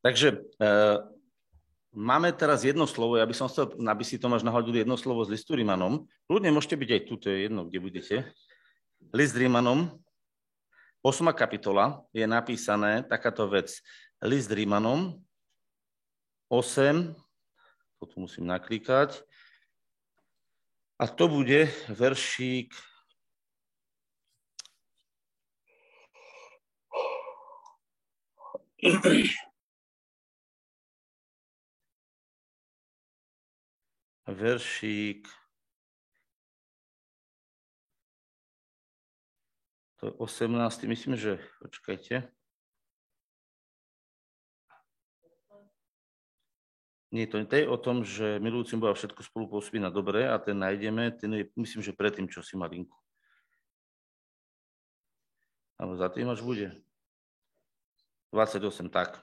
Takže e, máme teraz jedno slovo, ja by som chcel, aby si Tomáš nahľadil jedno slovo z listu Rímanom. Ľudne môžete byť aj tu, to je jedno, kde budete. List Rímanom, 8. kapitola, je napísané takáto vec. List Rímanom, 8, to tu musím naklikať, a to bude veršík veršík to je 18. Myslím, že počkajte. Nie, to, to je o tom, že milujúcim Boha všetko spolu pôsobí na dobré a ten nájdeme, ten je, myslím, že predtým, čo si malinku. Alebo za tým až bude. 28, tak.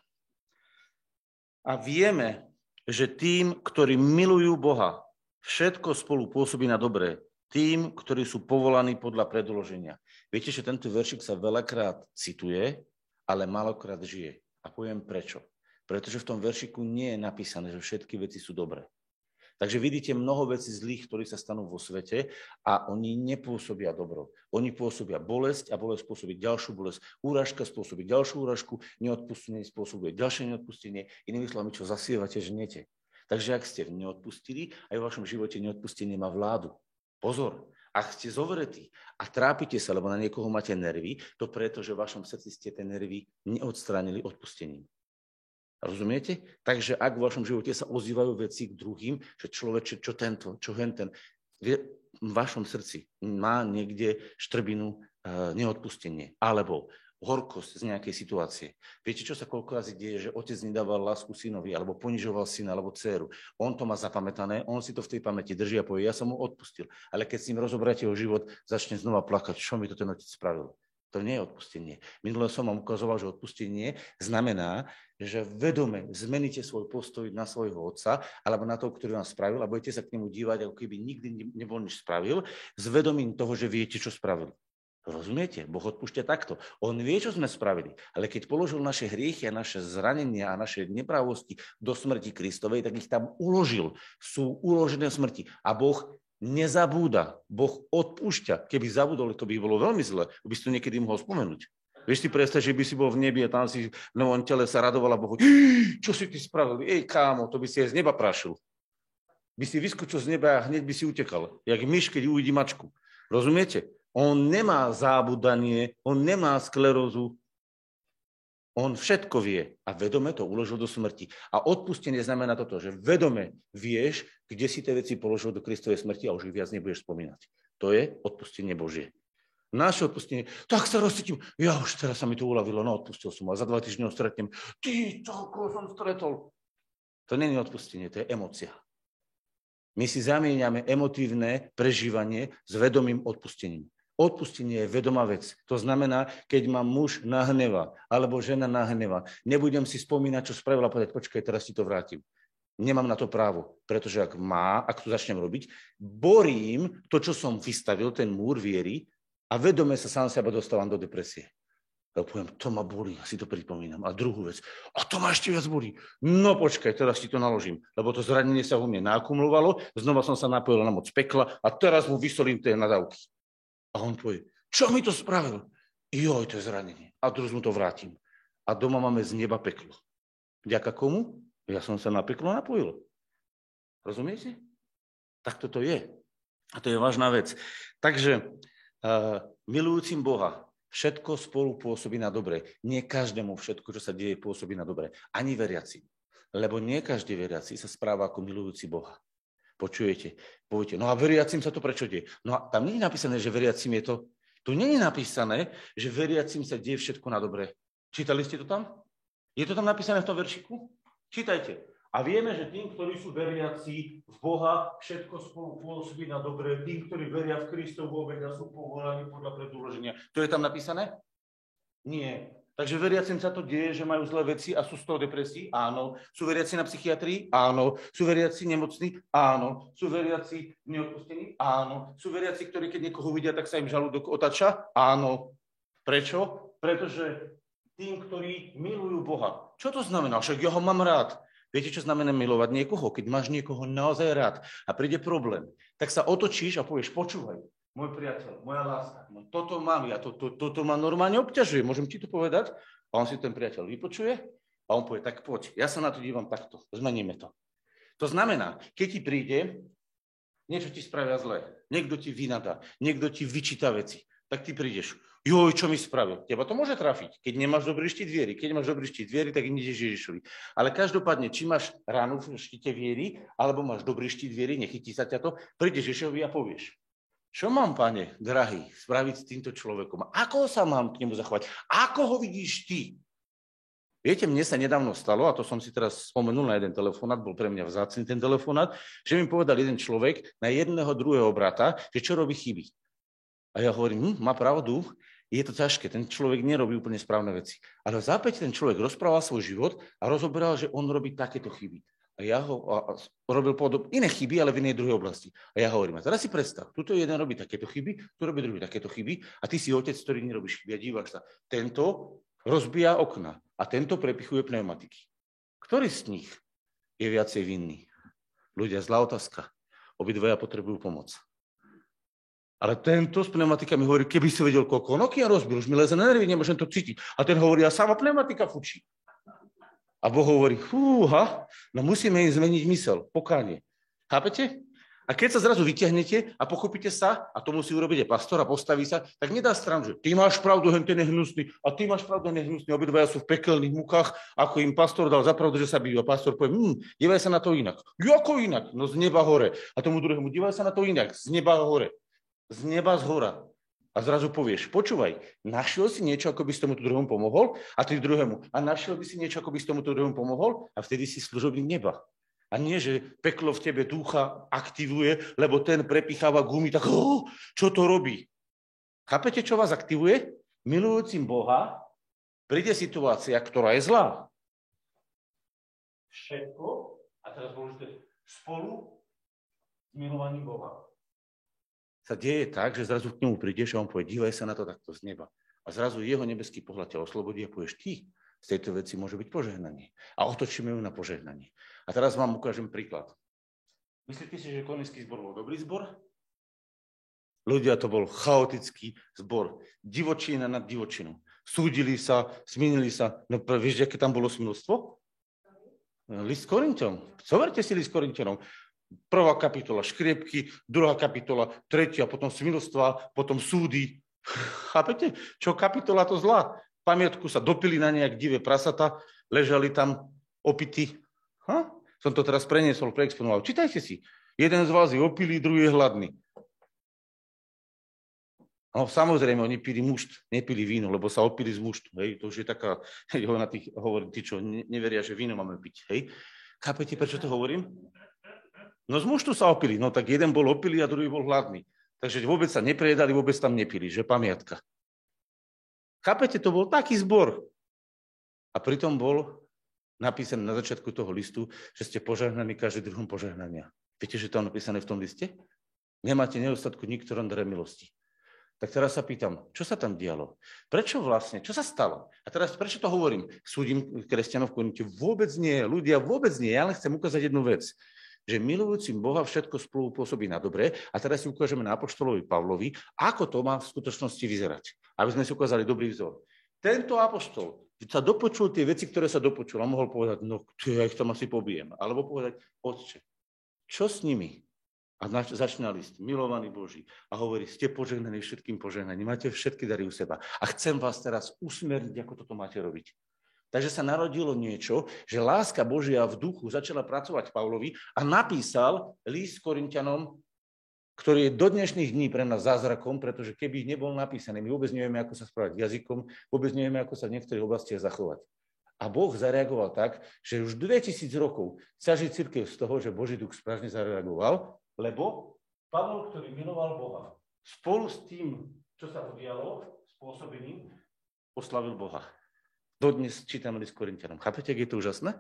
A vieme, že tým, ktorí milujú Boha, všetko spolu pôsobí na dobré. Tým, ktorí sú povolaní podľa predloženia. Viete, že tento veršik sa veľakrát cituje, ale malokrát žije. A poviem prečo. Pretože v tom veršiku nie je napísané, že všetky veci sú dobré. Takže vidíte mnoho vecí zlých, ktorí sa stanú vo svete a oni nepôsobia dobro. Oni pôsobia bolesť a bolesť spôsobí ďalšiu bolesť. Úražka spôsobí ďalšiu úražku, neodpustenie spôsobuje ďalšie neodpustenie. Inými slovami, čo zasievate, žnete. Takže ak ste neodpustili, aj v vašom živote neodpustenie má vládu. Pozor, ak ste zovretí a trápite sa, lebo na niekoho máte nervy, to preto, že v vašom srdci ste tie nervy neodstránili odpustením. Rozumiete? Takže ak v vašom živote sa ozývajú veci k druhým, že človeče, čo tento, čo henten, v vašom srdci má niekde štrbinu uh, neodpustenie, alebo horkosť z nejakej situácie. Viete, čo sa koľko razy deje, že otec nedával lásku synovi, alebo ponižoval syna, alebo dceru. On to má zapamätané, on si to v tej pamäti drží a povie, ja som mu odpustil. Ale keď s ním rozobráte o život, začne znova plakať, čo mi to ten otec spravil. To nie je odpustenie. Minule som vám ukazoval, že odpustenie znamená, že vedome zmeníte svoj postoj na svojho otca alebo na toho, ktorý vám spravil a budete sa k nemu dívať, ako keby nikdy nebol nič spravil, s vedomím toho, že viete, čo spravil. Rozumiete? Boh odpúšťa takto. On vie, čo sme spravili, ale keď položil naše hriechy a naše zranenia a naše nepravosti do smrti Kristovej, tak ich tam uložil. Sú uložené smrti. A Boh nezabúda. Boh odpúšťa. Keby zabudol, to by bolo veľmi zle. By si to niekedy mohol spomenúť. Vieš si predstav, že by si bol v nebi a tam si v novom tele sa radovala Bohu. Čo si ty spravil? Ej, kámo, to by si aj z neba prašil. By si vyskočil z neba a hneď by si utekal. Jak myš, keď uvidí mačku. Rozumiete? On nemá zábudanie, on nemá sklerózu, on všetko vie a vedome to uložil do smrti. A odpustenie znamená toto, že vedome vieš, kde si tie veci položil do Kristovej smrti a už ich viac nebudeš spomínať. To je odpustenie Božie. Naše odpustenie, tak sa rozcítim, ja už teraz sa mi to uľavilo, no odpustil som a za dva týždne ho stretnem. Ty, toľko som stretol. To je odpustenie, to je emocia. My si zamieňame emotívne prežívanie s vedomým odpustením. Odpustenie je vedomá vec. To znamená, keď ma muž nahneva, alebo žena nahneva, nebudem si spomínať, čo spravila, povedať, počkaj, teraz ti to vrátim. Nemám na to právo, pretože ak má, ak to začnem robiť, borím to, čo som vystavil, ten múr viery a vedome sa sám seba dostávam do depresie. Ja poviem, to ma bolí, si to pripomínam. A druhú vec, a to ma ešte viac bolí. No počkaj, teraz ti to naložím, lebo to zranenie sa u mne nakumulovalo, znova som sa napojil na moc pekla a teraz mu vysolím tie nadávky. A on povie, čo mi to spravil? Joj, to je zranenie. A druhú mu to vrátim. A doma máme z neba peklo. Ďaka komu? Ja som sa na peklo napojil. Rozumiete? Tak toto je. A to je vážna vec. Takže uh, milujúcim Boha, všetko spolu pôsobí na dobre. Nie každému všetko, čo sa deje, pôsobí na dobre. Ani veriaci. Lebo nie každý veriaci sa správa ako milujúci Boha. Počujete? Poviete, no a veriacim sa to prečo deje? No a tam nie je napísané, že veriacim je to... Tu nie je napísané, že veriacim sa deje všetko na dobre. Čítali ste to tam? Je to tam napísané v tom veršiku? Čítajte. A vieme, že tým, ktorí sú veriaci v Boha, všetko spolu pôsobí na dobre. Tým, ktorí veria v Kristov obeda, sú povolaní podľa predúloženia. To je tam napísané? Nie. Takže veriacim sa to deje, že majú zlé veci a sú z toho depresí? Áno. Sú veriaci na psychiatrii? Áno. Sú veriaci nemocní? Áno. Sú veriaci neodpustení? Áno. Sú veriaci, ktorí keď niekoho vidia, tak sa im žalúdok otača? Áno. Prečo? Pretože tým, ktorí milujú Boha. Čo to znamená? Však ja ho mám rád. Viete, čo znamená milovať niekoho? Keď máš niekoho naozaj rád a príde problém, tak sa otočíš a povieš, počúvaj, môj priateľ, moja láska, no toto mám, ja to, to, toto ma normálne obťažuje, môžem ti to povedať? A on si ten priateľ vypočuje a on povie, tak poď, ja sa na to dívam takto, zmeníme to. To znamená, keď ti príde, niečo ti spravia zle, niekto ti vynadá, niekto ti vyčíta veci, tak ty prídeš, joj, čo mi spravil? Teba to môže trafiť, keď nemáš dobrý štít viery. Keď máš dobrý štít viery, tak ideš Ježišovi. Ale každopádne, či máš ránu v štíte viery, alebo máš dobrý štít viery, nechytí sa ťa to, prídeš Ježišovi a povieš, čo mám, pane, drahý, spraviť s týmto človekom? Ako sa mám k nemu zachovať? Ako ho vidíš ty? Viete, mne sa nedávno stalo, a to som si teraz spomenul na jeden telefonát, bol pre mňa vzácný ten telefonát, že mi povedal jeden človek na jedného druhého brata, že čo robí chyby. A ja hovorím, hm, má pravdu, je to ťažké, ten človek nerobí úplne správne veci. Ale zápäť ten človek rozprával svoj život a rozoberal, že on robí takéto chyby. A ja ho a, a robil podob, iné chyby, ale v inej druhej oblasti. A ja hovorím, a teraz si predstav, tuto jeden robí takéto chyby, tu robí druhý takéto chyby a ty si otec, ktorý nerobíš chyby a dívaš sa. Tento rozbíja okna a tento prepichuje pneumatiky. Ktorý z nich je viacej vinný? Ľudia, zlá otázka. Obidvaja potrebujú pomoc. Ale tento s pneumatikami hovorí, keby si vedel, koľko Nokia rozbil, už mi leze na nervy, nemôžem to cítiť. A ten hovorí, a sama pneumatika fučí. A Boh hovorí, fúha, no musíme im zmeniť mysel, pokánie. Chápete? A keď sa zrazu vyťahnete a pochopíte sa, a to musí urobiť aj pastor a postaví sa, tak nedá stranu, že ty máš pravdu, hen ten je hnusný, a ty máš pravdu, hen hnusný, obidvaja sú v pekelných mukách, ako im pastor dal za pravdu, že sa bijú. A pastor povie, hm, divaj sa na to inak. Ako inak? No z neba hore. A tomu druhému, divaj sa na to inak, z neba hore. Z neba z hora a zrazu povieš, počúvaj, našiel si niečo, ako by si tomuto druhému pomohol a ty druhému, a našiel by si niečo, ako by si tomuto druhému pomohol a vtedy si služobník neba. A nie, že peklo v tebe ducha aktivuje, lebo ten prepicháva gumy, tak oh, čo to robí? Chápete, čo vás aktivuje? Milujúcim Boha príde situácia, ktorá je zlá. Všetko, a teraz môžete spolu s milovaním Boha sa deje tak, že zrazu k nemu prídeš a on povie, dívaj sa na to takto z neba. A zrazu jeho nebeský pohľad ťa oslobodí a povieš, ty, z tejto veci môže byť požehnanie. A otočíme ju na požehnanie. A teraz vám ukážem príklad. Myslíte si, že konický zbor bol dobrý zbor? Ľudia, to bol chaotický zbor. Divočina nad divočinou. Súdili sa, zmenili sa. No vieš, aké tam bolo smilstvo? List Korinťom. Zoberte si list Korinťanom. Prvá kapitola škriepky, druhá kapitola tretia, potom svinstva, potom súdy. Chápete? Čo kapitola to zlá? Pamiatku sa dopili na nejak divé prasata, ležali tam opity. Ha? Som to teraz preniesol, preexponoval. Čítajte si. Jeden z vás je opilý, druhý je hladný. No samozrejme, oni pili mušt, nepili víno, lebo sa opili z muštu. Hej? To už je taká, hej, na tých hovorí, tí, čo neveria, že víno máme piť. Hej? Chápete, prečo to hovorím? No z muštu sa opili, no tak jeden bol opilý a druhý bol hladný. Takže vôbec sa neprejedali, vôbec tam nepili, že pamiatka. Chápete, to bol taký zbor. A pritom bol napísané na začiatku toho listu, že ste požehnaní každý druhom požehnania. Viete, že to je napísané v tom liste? Nemáte nedostatku niktorom dare milosti. Tak teraz sa pýtam, čo sa tam dialo? Prečo vlastne? Čo sa stalo? A teraz prečo to hovorím? Súdim kresťanov v? Vôbec nie. Ľudia vôbec nie. Ja len chcem ukázať jednu vec že milujúcim Boha všetko spolu pôsobí na dobre. A teraz si ukážeme na apoštolovi Pavlovi, ako to má v skutočnosti vyzerať. Aby sme si ukázali dobrý vzor. Tento apoštol sa dopočul tie veci, ktoré sa dopočul a mohol povedať, no ja ich tam asi pobijem. Alebo povedať, otče, čo s nimi? A začína list, milovaný Boží. A hovorí, ste požehnaní všetkým požehnaním, máte všetky dary u seba. A chcem vás teraz usmerniť, ako toto máte robiť. Takže sa narodilo niečo, že láska Božia v duchu začala pracovať Pavlovi a napísal list Korintianom, ktorý je do dnešných dní pre nás zázrakom, pretože keby nebol napísaný, my vôbec nevieme, ako sa správať jazykom, vôbec nevieme, ako sa v niektorých oblastiach zachovať. A Boh zareagoval tak, že už 2000 rokov ťaží církev z toho, že Boží duch správne zareagoval, lebo Pavol, ktorý miloval Boha, spolu s tým, čo sa udialo, spôsobením, oslavil Boha. Dodnes čítame list Korintianom. Chápete, ak je to úžasné?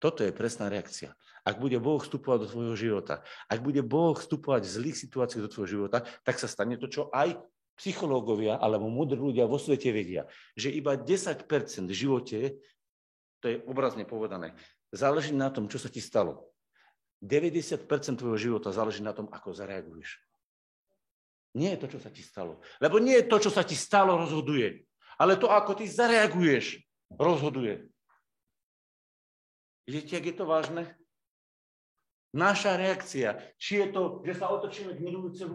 Toto je presná reakcia. Ak bude Boh vstupovať do tvojho života, ak bude Boh vstupovať z zlých situácií do tvojho života, tak sa stane to, čo aj psychológovia alebo múdri ľudia vo svete vedia, že iba 10% v živote, to je obrazne povedané, záleží na tom, čo sa ti stalo. 90% tvojho života záleží na tom, ako zareaguješ. Nie je to, čo sa ti stalo. Lebo nie je to, čo sa ti stalo, rozhoduje. Ale to, ako ty zareaguješ, rozhoduje. Vidíte, ak je to vážne? Naša reakcia, či je to, že sa otočíme k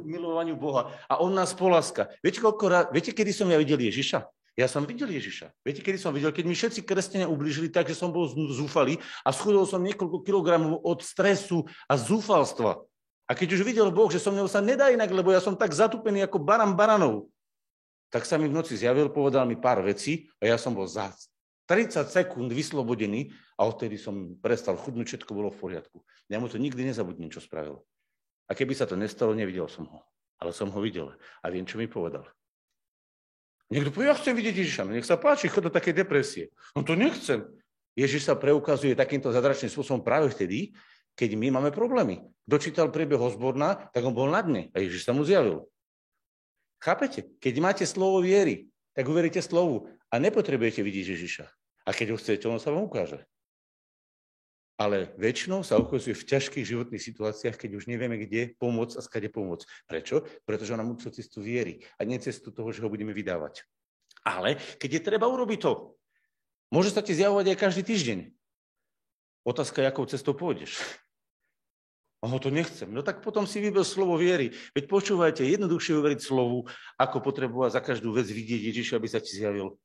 milovaniu Boha a On nás poláska. Viete, koľko rá... Viete, kedy som ja videl Ježiša? Ja som videl Ježiša. Viete, kedy som videl? Keď mi všetci kresťania ubližili tak, že som bol zúfalý a schudol som niekoľko kilogramov od stresu a zúfalstva. A keď už videl Boh, že som mnou sa nedá inak, lebo ja som tak zatupený ako baran baranov, tak sa mi v noci zjavil, povedal mi pár vecí a ja som bol za 30 sekúnd vyslobodený a odtedy som prestal chudnúť, všetko bolo v poriadku. Ja mu to nikdy nezabudnem, čo spravil. A keby sa to nestalo, nevidel som ho. Ale som ho videl a viem, čo mi povedal. Niekto povie, ja chcem vidieť Ježiša, nech sa páči, chod do takej depresie. No to nechcem. Ježiš sa preukazuje takýmto zadračným spôsobom práve vtedy, keď my máme problémy. Dočítal priebeh Osborna, tak on bol na dne a Ježiš sa mu zjavil. Chápete? Keď máte slovo viery, tak uveríte slovu a nepotrebujete vidieť Ježiša. A keď ho chcete, on sa vám ukáže ale väčšinou sa ukazuje v ťažkých životných situáciách, keď už nevieme, kde pomôcť a skade pomôcť. Prečo? Pretože nám učí cestu viery a nie cestu toho, že ho budeme vydávať. Ale keď je treba urobiť to, môže sa ti zjavovať aj každý týždeň. Otázka akou cestou pôjdeš. Ho to nechcem. No tak potom si vyber slovo viery. Veď počúvajte, jednoduchšie uveriť slovu, ako potrebovať za každú vec vidieť Ježiša, aby sa ti zjavil.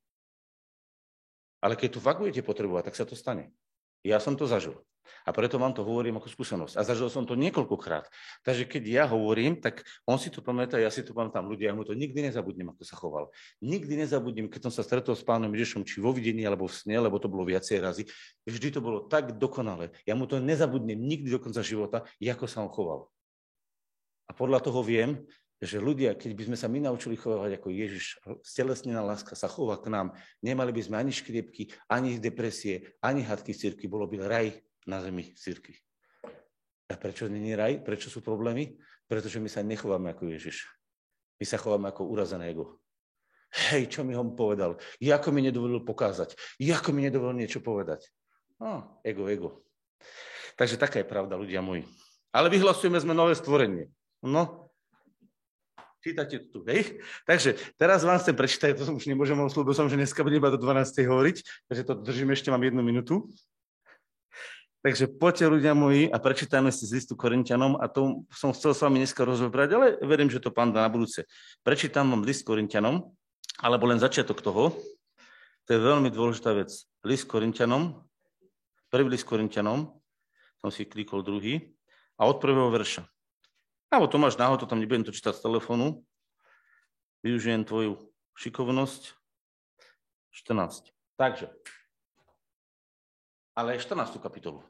Ale keď tu fakt potrebovať, tak sa to stane. Ja som to zažil. A preto vám to hovorím ako skúsenosť. A zažil som to niekoľkokrát. Takže keď ja hovorím, tak on si to pamätá, ja si to pamätám ľudia, ja mu to nikdy nezabudnem, ako sa choval. Nikdy nezabudnem, keď som sa stretol s pánom Ježišom, či vo videní, alebo v sne, lebo to bolo viacej razy. Vždy to bolo tak dokonale. Ja mu to nezabudnem nikdy do konca života, ako sa on choval. A podľa toho viem, že ľudia, keď by sme sa my naučili chovať ako Ježiš, stelesnená láska sa chová k nám, nemali by sme ani škriepky, ani depresie, ani hadky v cirkvi, bolo by raj na zemi v cirkvi. A prečo není raj? Prečo sú problémy? Pretože my sa nechováme ako Ježiš. My sa chováme ako urazené ego. Hej, čo mi ho povedal? Jako mi nedovolil pokázať? Jako mi nedovolil niečo povedať? No, ego, ego. Takže taká je pravda, ľudia moji. Ale vyhlasujeme sme nové stvorenie. No, Čítate tu, hej? Takže teraz vám chcem prečítať, to som už nemôžem, slúbil som, že dneska budem iba do 12. hovoriť, takže to držím, ešte mám jednu minútu. Takže poďte ľudia moji a prečítajme si z listu Korintianom a to som chcel s vami dneska rozobrať, ale verím, že to pán dá na budúce. Prečítam vám list Korintianom, alebo len začiatok toho. To je veľmi dôležitá vec. List Korintianom, prvý list Korintianom, som si klikol druhý, a od prvého verša. Alebo to máš náhodou, tam nebudem to čítať z telefónu. Využijem tvoju šikovnosť. 14. Takže. Ale 14. kapitolu.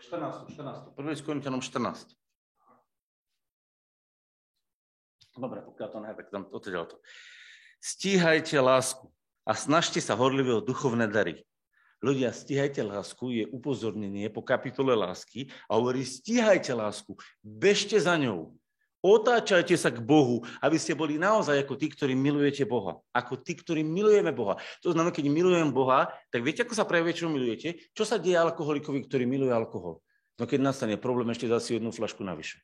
14. 14. Prvý s Korintianom 14. Dobre, pokiaľ to ne, tak tam odtiaľ to. Stíhajte lásku a snažte sa horlivé o duchovné dary. Ľudia, stíhajte lásku je upozornenie po kapitole lásky a hovorí, stíhajte lásku, bežte za ňou, otáčajte sa k Bohu, aby ste boli naozaj ako tí, ktorí milujete Boha. Ako tí, ktorí milujeme Boha. To znamená, keď milujem Boha, tak viete, ako sa prejavuje, čo milujete? Čo sa deje alkoholikovi, ktorý miluje alkohol? No keď nastane problém, ešte dá si jednu flašku navyše.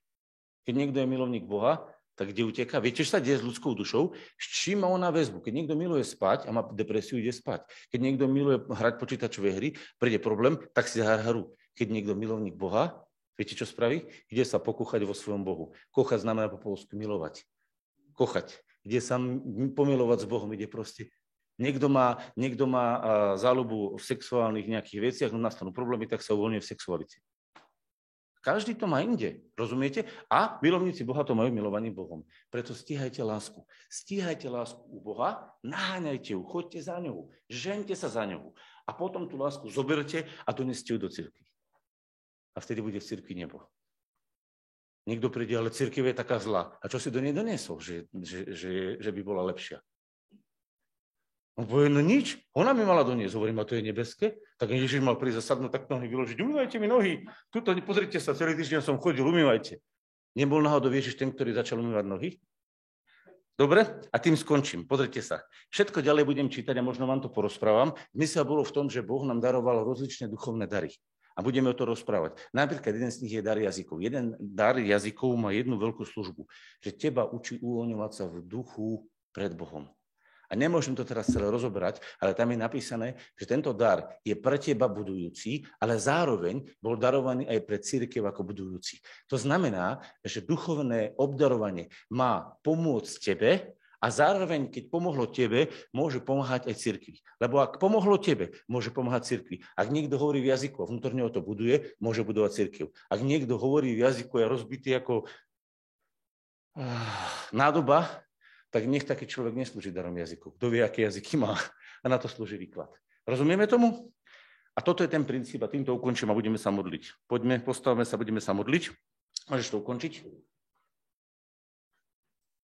Keď niekto je milovník Boha, tak kde uteká? Viete, čo sa deje s ľudskou dušou? S čím má ona väzbu? Keď niekto miluje spať a má depresiu, ide spať. Keď niekto miluje hrať počítačové hry, príde problém, tak si zahrá hru. Keď niekto milovník Boha, viete, čo spraví? Ide sa pokúchať vo svojom Bohu. Kochať znamená po polsku milovať. Kochať. Ide sa pomilovať s Bohom, ide proste Niekto má, niekto má záľubu v sexuálnych nejakých veciach, no nastanú problémy, tak sa uvoľňuje v sexualite. Každý to má inde, rozumiete? A milovníci Boha to majú milovaní Bohom. Preto stíhajte lásku. Stíhajte lásku u Boha, naháňajte ju, choďte za ňou, žente sa za ňou. A potom tú lásku zoberte a doneste ju do cirkvi. A vtedy bude v cirkvi nebo. Niekto príde, ale cirkev je taká zlá. A čo si do nej doniesol, že, že, že, že by bola lepšia? On povie, no nič, ona mi mala doniesť. Hovorím, a to je nebeské? Tak Ježiš mal prísť zasadnúť tak nohy vyložiť. Umývajte mi nohy. Tuto, pozrite sa, celý týždeň som chodil, umývajte. Nebol náhodou Ježiš ten, ktorý začal umývať nohy? Dobre? A tým skončím. Pozrite sa. Všetko ďalej budem čítať a možno vám to porozprávam. Zmysel bolo v tom, že Boh nám daroval rozličné duchovné dary. A budeme o to rozprávať. Napríklad jeden z nich je dar jazykov. Jeden dar jazykov má jednu veľkú službu, že teba učí uvoľňovať sa v duchu pred Bohom. A nemôžem to teraz celé rozobrať, ale tam je napísané, že tento dar je pre teba budujúci, ale zároveň bol darovaný aj pre církev ako budujúci. To znamená, že duchovné obdarovanie má pomôcť tebe, a zároveň, keď pomohlo tebe, môže pomáhať aj cirkvi. Lebo ak pomohlo tebe, môže pomáhať cirkvi. Ak niekto hovorí v jazyku a vnútorne ho to buduje, môže budovať cirkev. Ak niekto hovorí v jazyku a je rozbitý ako ah, nádoba, tak nech taký človek neslúži darom jazyku. Kto vie, aké jazyky má a na to slúži výklad. Rozumieme tomu? A toto je ten princíp a týmto ukončím a budeme sa modliť. Poďme, postavme sa, budeme sa modliť. Môžeš to ukončiť?